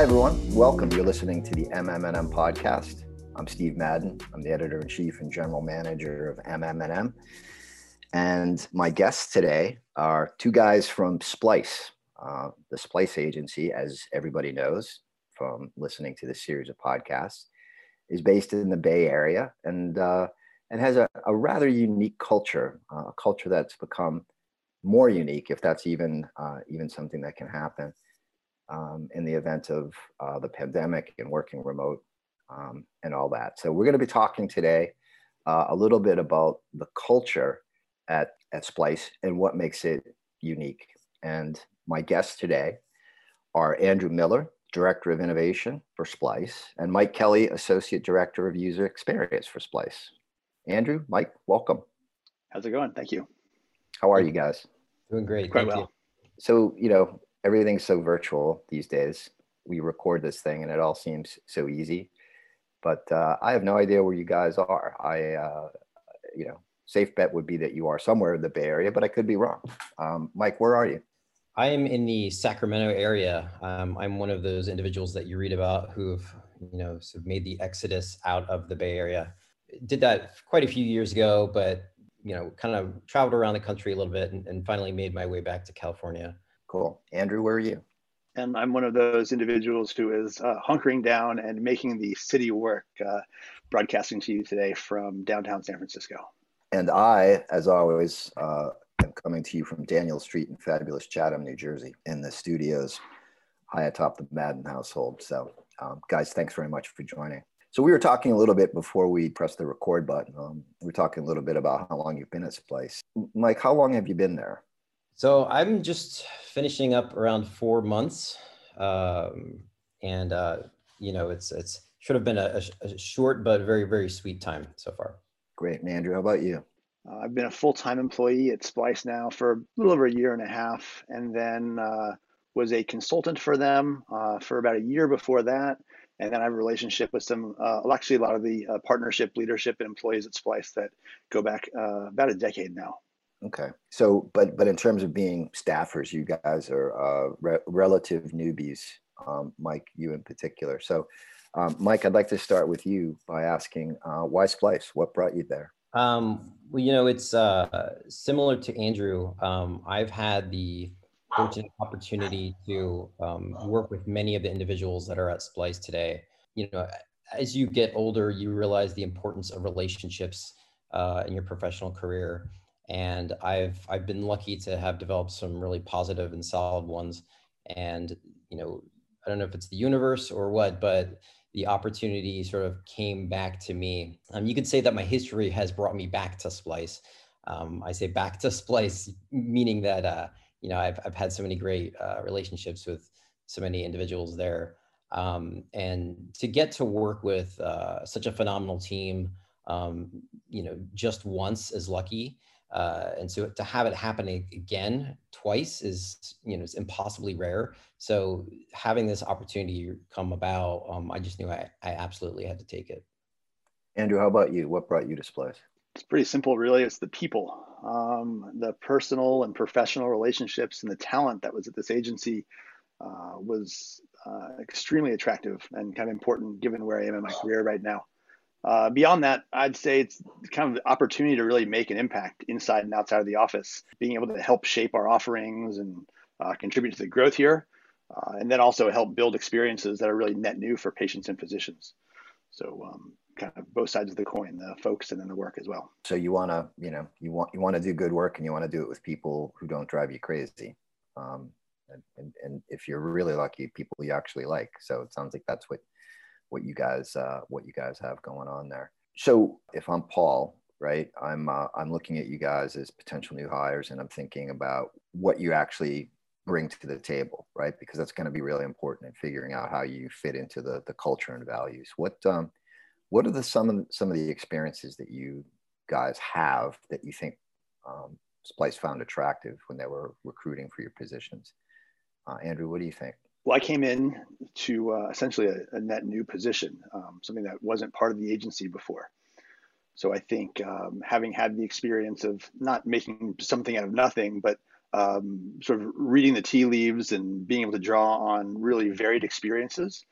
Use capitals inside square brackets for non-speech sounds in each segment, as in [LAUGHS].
Hi, everyone. Welcome. You're listening to the MM+M podcast. I'm Steve Madden. I'm the editor in chief and general manager of MM+M. And my guests today are two guys from Splice, uh, the Splice agency, as everybody knows from listening to this series of podcasts, is based in the Bay Area and uh, and has a, a, rather unique culture, uh, a culture that's become more unique, if that's even uh, even something that can happen um, in the event of uh, the pandemic and working remote um, and all that. So we're going to be talking today uh, a little bit about the culture at at Splice and what makes it unique. And my guests today are Andrew Miller, Director of Innovation for Splice, and Mike Kelly, Associate Director of User Experience for Splice. Andrew, Mike, welcome. How's it going? Thank you. How are you guys? Doing great. Quite Thank well. You. So, you know, everything's so virtual these days. We record this thing and it all seems so easy. But uh, I have no idea where you guys are. I, uh, you know, safe bet would be that you are somewhere in the Bay Area, but I could be wrong. Um, Mike, where are you? I am in the Sacramento area. Um, I'm one of those individuals that you read about who've, you know, sort of made the exodus out of the Bay Area. Did that quite a few years ago, but you know, kind of traveled around the country a little bit and, and finally made my way back to California. Cool. Andrew, where are you? And I'm one of those individuals who is uh, hunkering down and making the city work, uh, broadcasting to you today from downtown San Francisco. And I, as always, uh, am coming to you from Daniel Street in fabulous Chatham, New Jersey, in the studios high atop the Madden household. So, um, guys, thanks very much for joining. So, we were talking a little bit before we pressed the record button. Um, we were talking a little bit about how long you've been at Splice. Mike, how long have you been there? So, I'm just finishing up around four months. Um, and, uh, you know, it's, it's, should have been a, a short but very, very sweet time so far. Great. And Andrew, how about you? Uh, I've been a full time employee at Splice now for a little over a year and a half, and then uh, was a consultant for them uh, for about a year before that. And then I have a relationship with some, uh, well, actually, a lot of the uh, partnership, leadership, and employees at Splice that go back uh, about a decade now. Okay. So, but but in terms of being staffers, you guys are re- relative newbies. Um, Mike, you in particular. So, um, Mike, I'd like to start with you by asking why Splice? What brought you there? Um, well, you know, it's uh, similar to Andrew. Um, I've had the fortunate opportunity to um, work with many of the individuals that are at Splice today. You know, as you get older, you realize the importance of relationships uh, in your professional career. And I've I've been lucky to have developed some really positive and solid ones. And you know, I don't know if it's the universe or what, but the opportunity sort of came back to me. Um, you could say that my history has brought me back to Splice. Um, I say back to Splice, meaning that uh, you know I've I've had so many great uh, relationships with so many individuals there, um, and to get to work with uh, such a phenomenal team, um, you know, just once is lucky. Uh, and so to have it happen again twice is you know it's impossibly rare. So having this opportunity come about um, i just knew I, I absolutely had to take it. Andrew how about you? What brought you to splice? It's pretty simple really. It's the people um, the personal and professional relationships and the talent that was at this agency uh, was uh, extremely attractive and kind of important given where i am in my career right now uh, beyond that, I'd say it's kind of the opportunity to really make an impact inside and outside of the office, being able to help shape our offerings and uh, contribute to the growth here, uh, and then also help build experiences that are really net new for patients and physicians. So, um, kind of both sides of the coin, the folks and then the work as well. So you want to, you know, you want you want to do good work and you want to do it with people who don't drive you crazy. Um, and, and, and if you're really lucky, people you actually like. So it sounds like that's what what you guys uh, what you guys have going on there. So if I'm Paul, right, I'm uh, I'm looking at you guys as potential new hires, and I'm thinking about what you actually bring to the table, right? Because that's going to be really important in figuring out how you fit into the the culture and values. What um, what are the some of some of the experiences that you guys have that you think um, Splice found attractive when they were recruiting for your positions? Uh, Andrew, what do you think? Well, I came in to uh, essentially a, a, net new position, um, something that wasn't part of the agency before. So I think um, having had the experience of not making something out of nothing, but um, sort of reading the tea leaves and being able to draw on really varied experiences,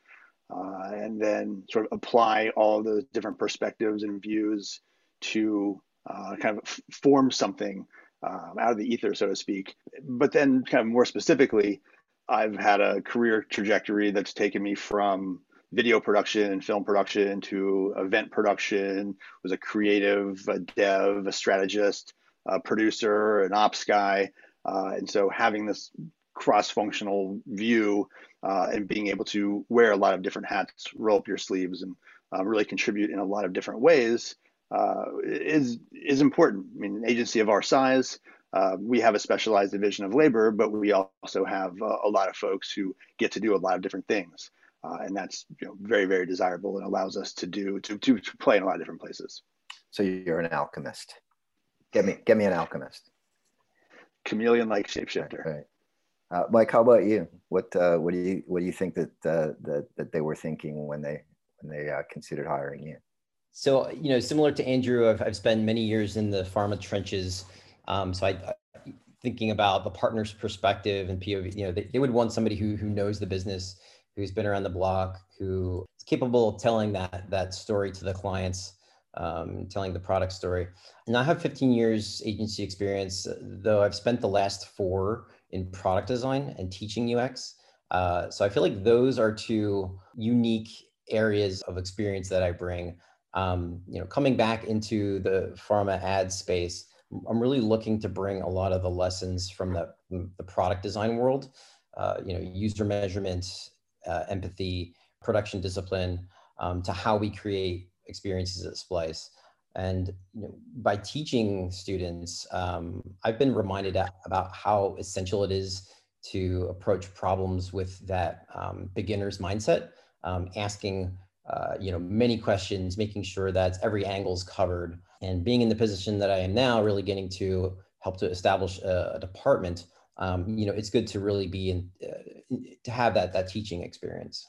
uh, and then sort of apply all those different perspectives and views to uh, kind of form something um, out of the ether, so to speak. But then, kind of more specifically, I've had a career trajectory that's taken me from video production and film production to event production, was a creative, a dev, a strategist, a producer, an ops guy. Uh, and so having this cross-functional view uh, and being able to wear a lot of different hats, roll up your sleeves, and uh, really contribute in a lot of different ways uh, is is important. I mean, an agency of our size, uh, we have a specialized division of labor, but we also have uh, a lot of folks who get to do a lot of different things, uh, and that's you know, very very desirable and allows us to do to, to to play in a lot of different places. So you're an alchemist. Get me get me an alchemist. Chameleon like shapeshifter. Right. Uh, Mike, how about you? What uh, what do you what do you think that that that they were thinking when they when they considered hiring you? So, you know, similar to Andrew, I've, I've spent many years in the pharma trenches. Um, so I, thinking about the partner's perspective and POV, you know, they, they would want somebody who, who knows the business, who's been around the block, who is capable of telling that, that story to the clients, um, telling the product story. And I have 15 years agency experience, though I've spent the last four in product design and teaching UX. Uh, so I feel like those are two unique areas of experience that I bring um, you know, coming back into the pharma ad space, I'm really looking to bring a lot of the lessons from the, the product design world, uh, you know, user measurement, uh, empathy, production discipline, um, to how we create experiences at Splice. And you know, by teaching students, um, I've been reminded about how essential it is to approach problems with that um, beginner's mindset, um, asking uh, you know, many questions, making sure that every angle is covered. And being in the position that I am now, really getting to help to establish a, a department, um, you know, it's good to really be in, uh, to have that, that teaching experience.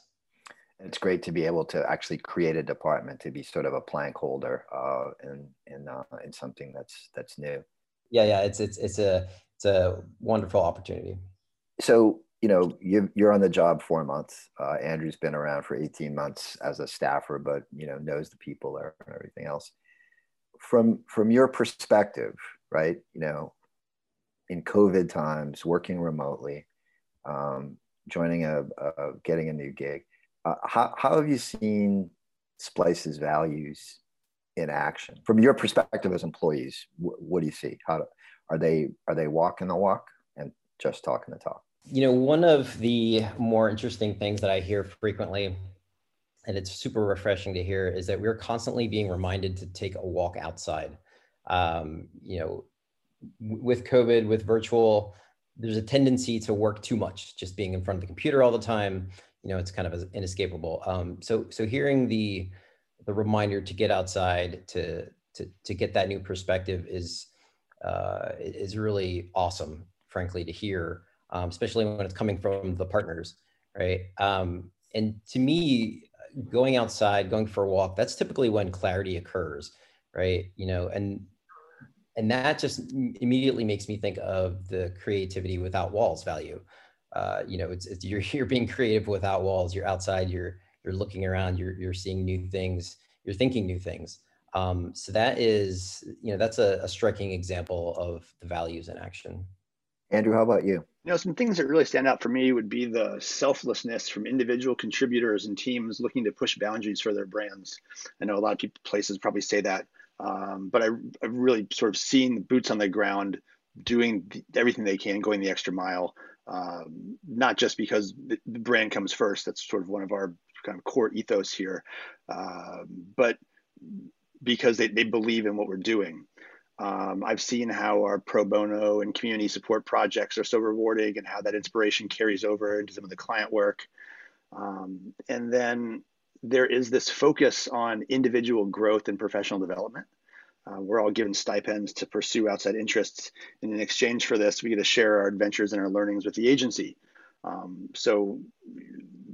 It's great to be able to actually create a department, to be sort of a plank holder uh, in, in, uh, in something that's, that's new. Yeah, yeah, it's, it's, it's a, it's a wonderful opportunity. So you know, you, you're on the job four months. Uh, Andrew's been around for 18 months as a staffer, but you know knows the people there and everything else. From from your perspective, right? You know, in COVID times, working remotely, um, joining a, a, getting a new gig. Uh, how how have you seen Splice's values in action from your perspective as employees? Wh- what do you see? How are they are they walking the walk and just talking the talk? You know, one of the more interesting things that I hear frequently, and it's super refreshing to hear, is that we're constantly being reminded to take a walk outside. Um, you know, with COVID, with virtual, there's a tendency to work too much, just being in front of the computer all the time. You know, it's kind of inescapable. Um, so, so hearing the the reminder to get outside to to to get that new perspective is uh, is really awesome, frankly, to hear um, especially when it's coming from the partners, right? Um, and to me, going outside, going for a walk, that's typically when clarity occurs, right? You know, and and that just immediately makes me think of the creativity without walls value. Uh, you know, it's, it's you're [LAUGHS] you're being creative without walls. You're outside. You're you're looking around. You're you're seeing new things. You're thinking new things. Um, so that is, you know, that's a, a striking example of the values in action. Andrew, how about you? You know, some things that really stand out for me would be the selflessness from individual contributors and teams looking to push boundaries for their brands. I know a lot of people, places probably say that, um, but I, I've really sort of seen the boots on the ground doing everything they can, going the extra mile, um, not just because the, the, brand comes first. That's sort of one of our kind of core ethos here, uh, but because they, they believe in what we're doing. Um, I've seen how our pro bono and community support projects are so rewarding and how that inspiration carries over into some of the client work. Um, and then there is this focus on individual growth and professional development. Uh, we're all given stipends to pursue outside interests. And in exchange for this, we get to share our adventures and our learnings with the agency. Um, so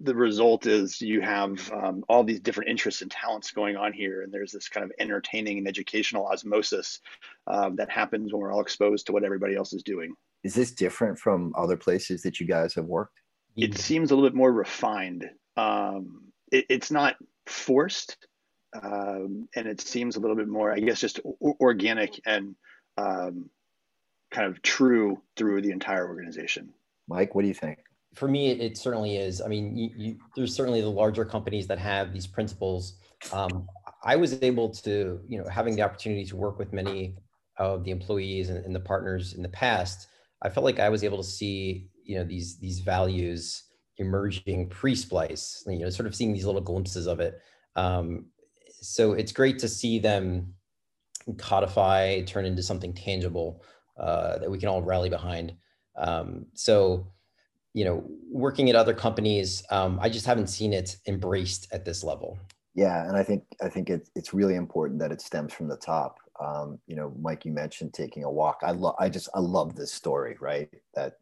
the result is you have um, all these different interests and talents going on here, and there's this kind of entertaining and educational osmosis uh, that happens when we're all exposed to what everybody else is doing. is this different from other places that you guys have worked? It seems a little bit more refined. Um, it, it's not forced, um, and it seems a little bit more, I guess, just organic and um, kind of true through the entire organization. Mike, what do you think? For me, it, it certainly is. I mean, you, you, there's certainly the larger companies that have these principles. Um, I was able to, you know, having the opportunity to work with many of the employees and, and the partners in the past, I felt like I was able to see, you know, these these values emerging pre-splice, you know, sort of seeing these little glimpses of it. Um, so it's great to see them codify, turn into something tangible uh, that we can all rally behind. Um, so, you know, working at other companies, um, I just haven't seen it embraced at this level. Yeah, and I think I think it, it's really important that it stems from the top. Um, you know, Mike, you mentioned taking a walk. I love, I just, I love this story, right? That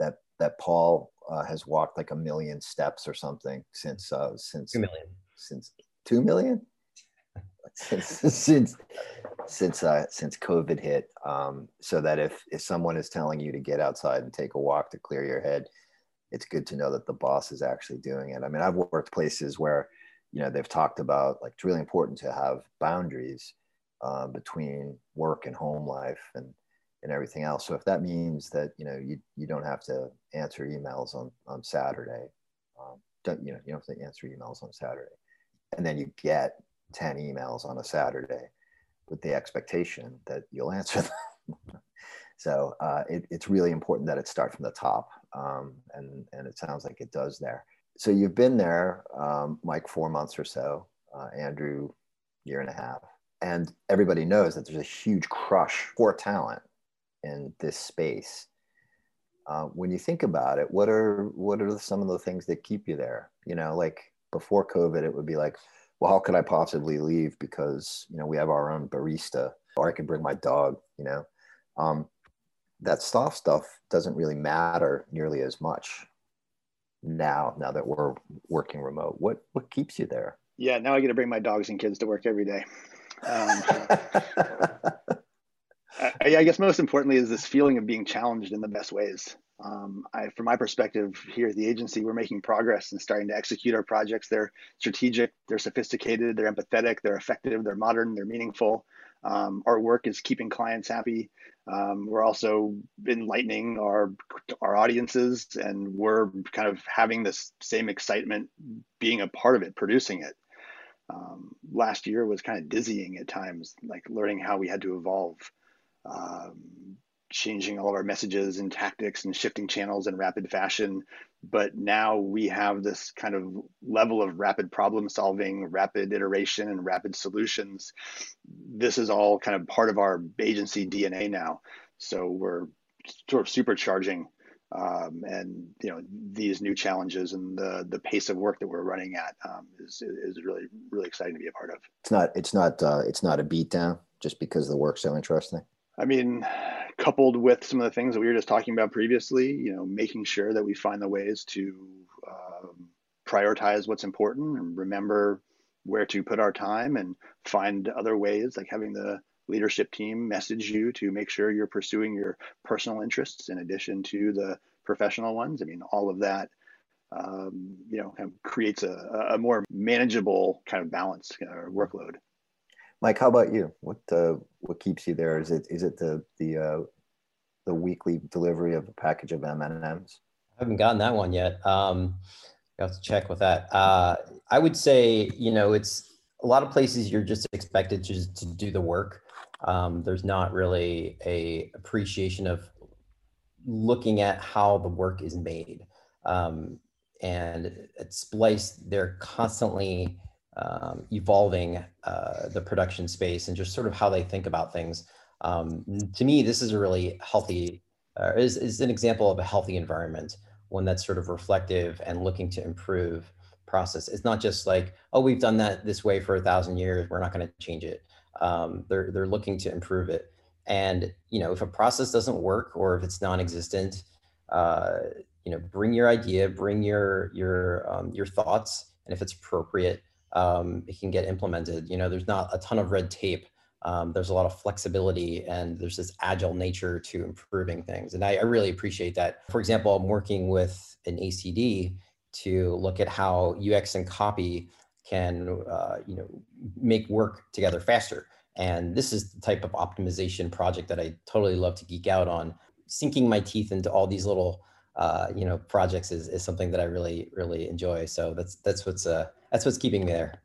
that that Paul uh, has walked like a million steps or something since uh, since two million since two million since [LAUGHS] since since uh, since COVID hit. Um, so that if if someone is telling you to get outside and take a walk to clear your head, it's good to know that the boss is actually doing it. I mean, I've worked places where you know they've talked about like it's really important to have boundaries uh, between work and home life and and everything else. So if that means that you know you you don't have to answer emails on on Saturday, um, don't you know you don't have to answer emails on Saturday, and then you get 10 emails on a Saturday with the expectation that you'll [LAUGHS] answer them. so uh, it, it's really important that it start from the top. Um, and, and it sounds like it does there. So you've been there, um, Mike, four months or so, uh, Andrew, year and a half. And everybody knows that there's a huge crush for talent in this space. Uh, when you think about it, what are what are some of the things that keep you there? You know, like before COVID, it would be like, well, how could I possibly leave because you know we have our own barista, or I could bring my dog. You know, um, that soft stuff doesn't really matter nearly as much now. Now that we're working remote, what what keeps you there? Yeah, now I get to bring my dogs and kids to work every day. Um, [LAUGHS] I, I, guess most importantly is this feeling of being challenged in the best ways. Um, I, from my perspective here at the agency, we're making progress and starting to execute our projects. They're strategic, they're sophisticated, they're empathetic, they're effective, they're modern, they're meaningful. Um, our work is keeping clients happy. Um, we're also enlightening our our audiences, and we're kind of having this same excitement being a part of it, producing it. Um, last year was kind of dizzying at times, like learning how we had to evolve. Um, changing all of our messages and tactics and shifting channels in rapid fashion. But now we have this kind of level of rapid problem solving, rapid iteration, and rapid solutions. This is all kind of part of our agency DNA now. So we're sort of supercharging um, and you know these new challenges and the the pace of work that we're running at um, is is really really exciting to be a part of. It's not it's not uh, it's not a beatdown just because the work's so interesting. I mean, coupled with some of the things that we were just talking about previously, you know, making sure that we find the ways to um, prioritize what's important and remember where to put our time and find other ways, like having the leadership team message you to make sure you're pursuing your personal interests in addition to the professional ones. I mean, all of that, um, you know, kind of creates a, a more manageable kind of balance or workload. Mike, how about you? What uh, what keeps you there? Is it is it the the uh, the weekly delivery of a package of M and M's? I haven't gotten that one yet. Um, I have to check with that. Uh, I would say you know it's a lot of places you're just expected to to do the work. Um, there's not really a appreciation of looking at how the work is made. Um, and at Splice, they're constantly um, evolving uh, the production space and just sort of how they think about things. Um, to me, this is a really healthy, uh, is, is an example of a healthy environment, one that's sort of reflective and looking to improve process. It's not just like, oh, we've done that this way for a thousand years, we're not going to change it. Um, they're, they're looking to improve it. And, you know, if a process doesn't work or if it's non-existent, uh, you know, bring your idea, bring your, your, um, your thoughts, and if it's appropriate, um, it can get implemented. You know, there's not a ton of red tape um, there's a lot of flexibility and there's this agile nature to improving things. And I, I, really appreciate that. For example, I'm working with an ACD to look at how UX and copy can uh, you know make work together faster. And this is the type of optimization project that I totally love to geek out on. Sinking my teeth into all these little uh, you know projects is, is something that I really really enjoy. So that's that's what's uh, that's what's keeping me there.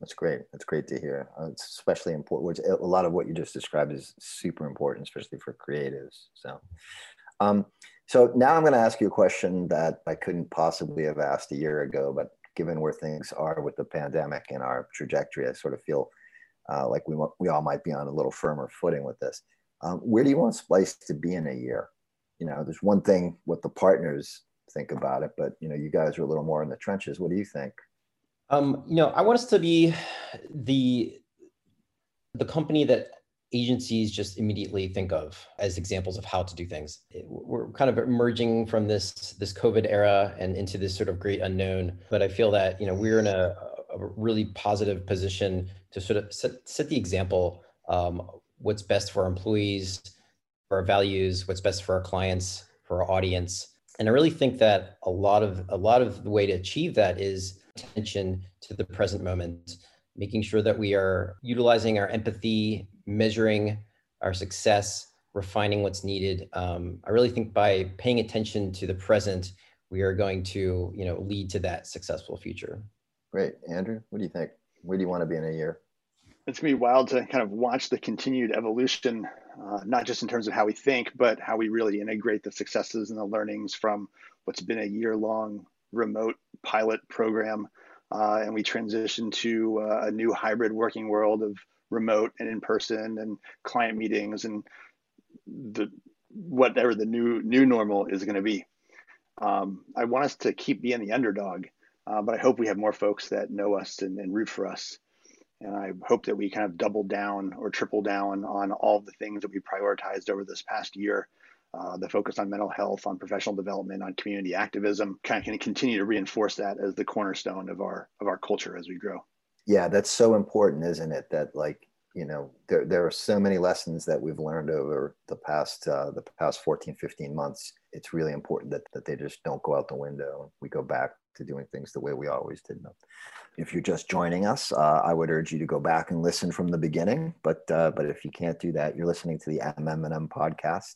That's great. That's great to hear. Uh, it's especially important. Which a lot of what you just described is super important, especially for creatives. So, um, so now I'm going to ask you a question that I couldn't possibly have asked a year ago, but given where things are with the pandemic and our trajectory, I sort of feel uh, like we we all might be on a little firmer footing with this. Um, where do you want Splice to be in a year? You know, there's one thing what the partners think about it, but you know, you guys are a little more in the trenches. What do you think? Um, you know, I want us to be the the company that agencies just immediately think of as examples of how to do things. We're kind of emerging from this this COVID era and into this sort of great unknown. But I feel that you know we're in a, a really positive position to sort of set, set the example. Um, what's best for our employees, our values, what's best for our clients, for our audience. And I really think that a lot of a lot of the way to achieve that is attention to the present moment, making sure that we are utilizing our empathy, measuring our success, refining what's needed. Um, I really think by paying attention to the present, we are going to, you know, lead to that successful future. Great, Andrew. What do you think? Where do you want to be in a year? It's gonna be wild to kind of watch the continued evolution, uh, not just in terms of how we think, but how we really integrate the successes and the learnings from what's been a year-long remote pilot program, uh, and we transition to uh, a new hybrid working world of remote and in person and client meetings and the whatever the new new normal is going to be. Um, I want us to keep being the underdog, uh, but I hope we have more folks that know us and, and root for us. And I hope that we kind of double down or triple down on all the things that we prioritized over this past year uh, the focus on mental health, on professional development, on community activism, kind of can continue to reinforce that as the cornerstone of our of our culture as we grow. Yeah, that's so important, isn't it? That like you know there, there are so many lessons that we've learned over the past uh, the past 14 15 months it's really important that, that they just don't go out the window we go back to doing things the way we always did them if you're just joining us uh, i would urge you to go back and listen from the beginning but uh, but if you can't do that you're listening to the mm&m podcast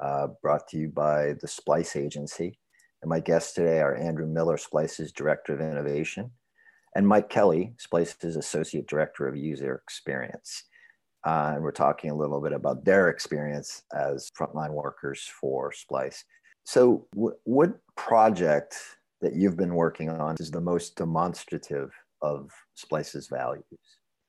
uh, brought to you by the Splice Agency. And my guests today are Andrew Miller, Splice's Director of Innovation, and Mike Kelly, Splice's Associate Director of User Experience. Uh, and we're talking a little bit about their experience as frontline workers for Splice. So, w- what project that you've been working on is the most demonstrative of Splice's values?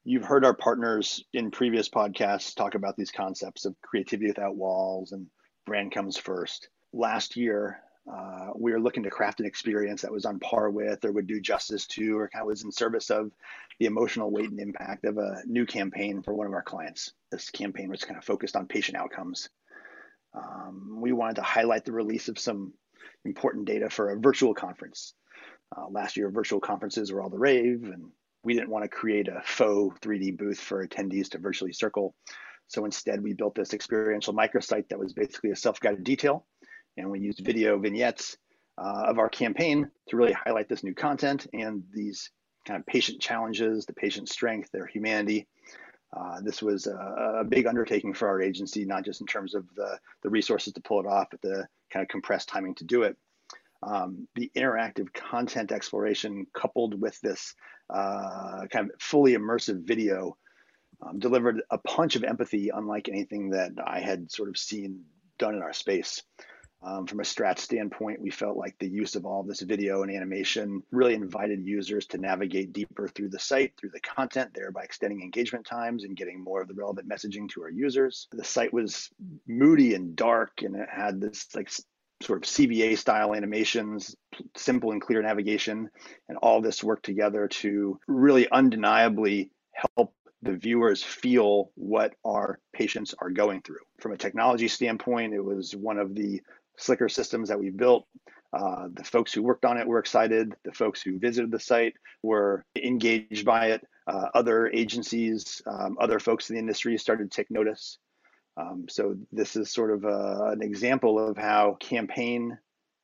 You've heard our partners in previous podcasts talk about these concepts of creativity without walls and brand comes first. Last year, uh, we were looking to craft an experience that was on par with or would do justice to or kind of was in service of the emotional weight and impact of a new campaign for one of our clients. This campaign was kind of focused on patient outcomes. Um, we wanted to highlight the release of some important data for a virtual conference. Uh, last year, virtual conferences were all the rave, and we didn't want to create a faux 3D booth for attendees to virtually circle. So instead, we built this experiential microsite that was basically a self-guided detail. And we used video vignettes uh, of our campaign to really highlight this new content and these kind of patient challenges, the patient strength, their humanity. Uh, this was a, a, big undertaking for our agency, not just in terms of the, the resources to pull it off, but the kind of compressed timing to do it. Um, the interactive content exploration coupled with this uh, kind of fully immersive video um, delivered a punch of empathy unlike anything that I had sort of seen done in our space. Um, from a strat standpoint, we felt like the use of all this video and animation really invited users to navigate deeper through the site, through the content, thereby extending engagement times and getting more of the relevant messaging to our users. The site was moody and dark, and it had this like sort of CBA style animations, simple and clear navigation, and all this worked together to really undeniably help the viewers feel what our patients are going through. From a technology standpoint, it was one of the slicker systems that we built. Uh, the folks who worked on it were excited. The folks who visited the site were engaged by it. uh, other agencies, um, other folks in the industry started to take notice. Um, so this is sort of a, an example of how campaign,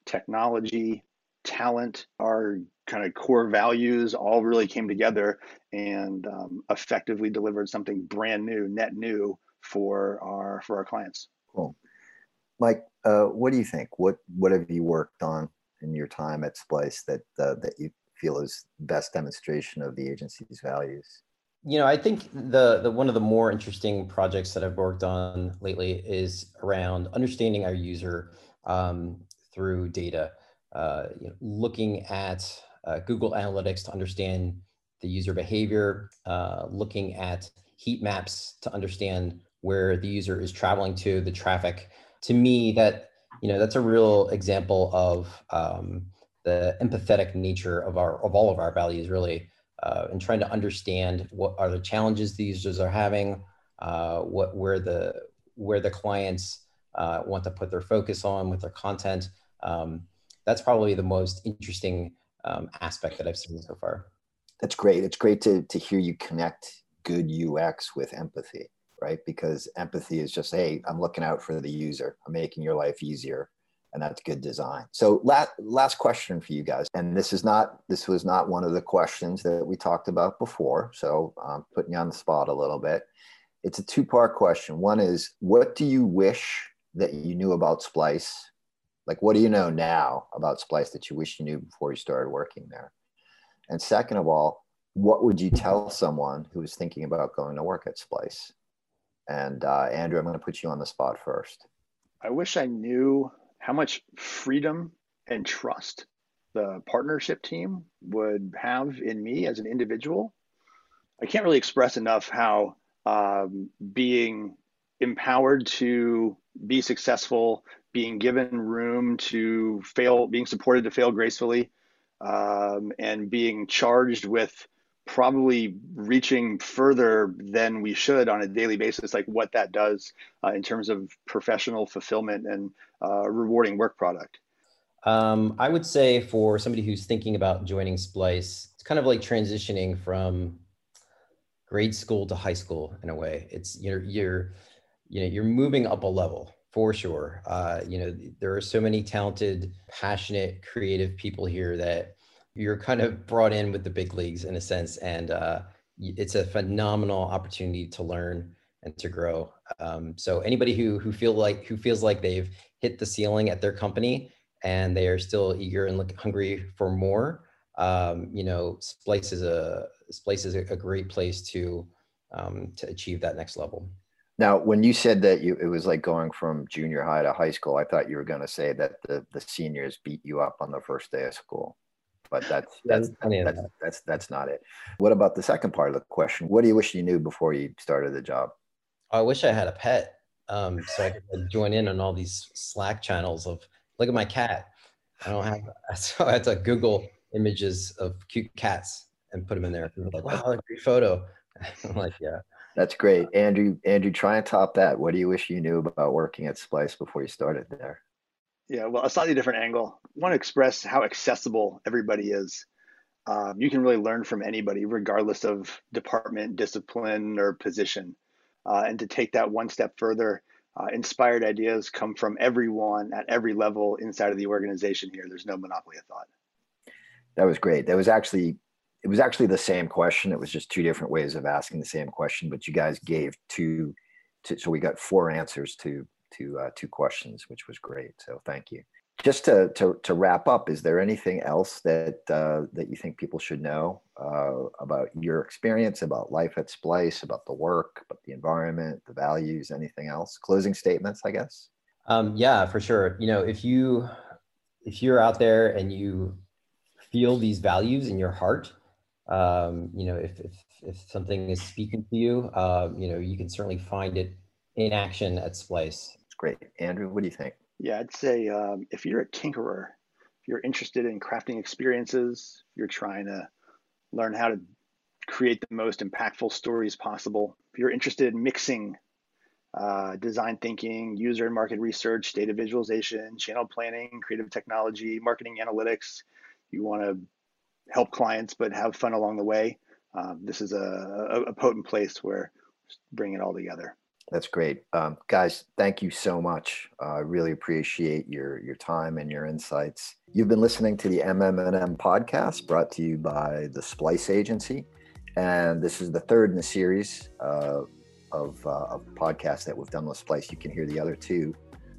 technology, talent, our kind of core values all really came together and um, effectively delivered something brand new, net new for our for our clients. Cool, Mike. Uh, what do you think? What what have you worked on in your time at Splice that uh, that you feel is best demonstration of the agency's values? You know, I think the the one of the more interesting projects that I've worked on lately is around understanding our user um, through data. Uh, you know, looking at uh, Google Analytics to understand the user behavior, uh, looking at heat maps to understand where the user is traveling to, the traffic. To me, that you know that's a real example of um, the empathetic nature of our of all of our values, really, uh, and trying to understand what are the challenges the users are having, uh, what where the where the clients uh, want to put their focus on with their content. Um, that's probably the most interesting um, aspect that I've seen so far. That's great. It's great to to hear you connect good UX with empathy, right? Because empathy is just, hey, I'm looking out for the user. I'm making your life easier, and that's good design. So last last question for you guys, and this is not this was not one of the questions that we talked about before. So I'm putting you on the spot a little bit. It's a two part question. One is, what do you wish that you knew about Splice like, what do you know now about Splice that you wish you knew before you started working there? And second of all, what would you tell someone who is thinking about going to work at Splice? And uh, Andrew, I'm going to put you on the spot first. I wish I knew how much freedom and trust the partnership team would have in me as an individual. I can't really express enough how um, being empowered to be successful, being given room to fail, being supported to fail gracefully, um, and being charged with probably reaching further than we should on a daily basis, like what that does uh, in terms of professional fulfillment and uh, rewarding work product. Um, I would say for somebody who's thinking about joining Splice, it's kind of like transitioning from grade school to high school in a way. It's you're you're you know you're moving up a level for sure. Uh, you know, there are so many talented, passionate, creative people here that you're kind of brought in with the big leagues in a sense, and uh, it's a phenomenal opportunity to learn and to grow. Um, so anybody who who feel like who feels like they've hit the ceiling at their company and they are still eager and look hungry for more, um, you know, Splice is a Splice is a, great place to um, to achieve that next level. Now, when you said that you, it was like going from junior high to high school, I thought you were going to say that the, the seniors beat you up on the first day of school, but that's that's that's, that's, that's that's not it. What about the second part of the question? What do you wish you knew before you started the job? I wish I had a pet, um, so I could join in on all these Slack channels of look at my cat. I don't have, [LAUGHS] so I had to Google images of cute cats and put them in there. People like, wow, a great photo. [LAUGHS] I'm like, yeah. That's great. Andrew, Andrew, try and top that. What do you wish you knew about working at Splice before you started there? Yeah, well, a slightly different angle. I want to express how accessible everybody is. Um, you can really learn from anybody, regardless of department, discipline, or position. Uh, and to take that one step further, uh, inspired ideas come from everyone at every level inside of the organization here. There's no monopoly of thought. That was great. That was actually it was actually the same question. It was just two different ways of asking the same question, but you guys gave two, two so we got four answers to to uh, two questions, which was great. So thank you. Just to to, to wrap up, is there anything else that uh, that you think people should know uh, about your experience, about life at Splice, about the work, about the environment, the values, anything else? Closing statements, I guess. Um, yeah, for sure. You know, if you if you're out there and you feel these values in your heart um, you know, if, if, if something is speaking to you, uh, you know, you can certainly find it in action at Splice. Great. Andrew, what do you think? Yeah, I'd say um, if you're a tinkerer, if you're interested in crafting experiences, you're trying to learn how to create the most impactful stories possible. If you're interested in mixing uh, design thinking, user and market research, data visualization, channel planning, creative technology, marketing analytics, you want to help clients but have fun along the way, um, this is a, a, potent place where bring it all together. That's great, um, guys. Thank you so much. I uh, really appreciate your your time and your insights. You've been listening to the MMM podcast, brought to you by the Splice Agency, and this is the third in the series uh, of, uh, of podcasts that we've done with Splice. You can hear the other two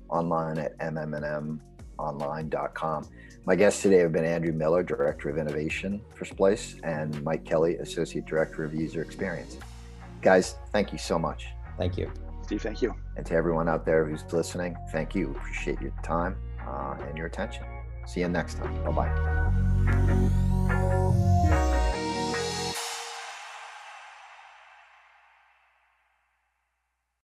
online at mmnmonline.com. My guests today have been Andrew Miller, Director of Innovation for Splice, and Mike Kelly, Associate Director of User Experience. Guys, thank you so much. Thank you. Steve, thank you. And to everyone out there who's listening, thank you. Appreciate your time uh, and your attention. See you next time. Bye bye.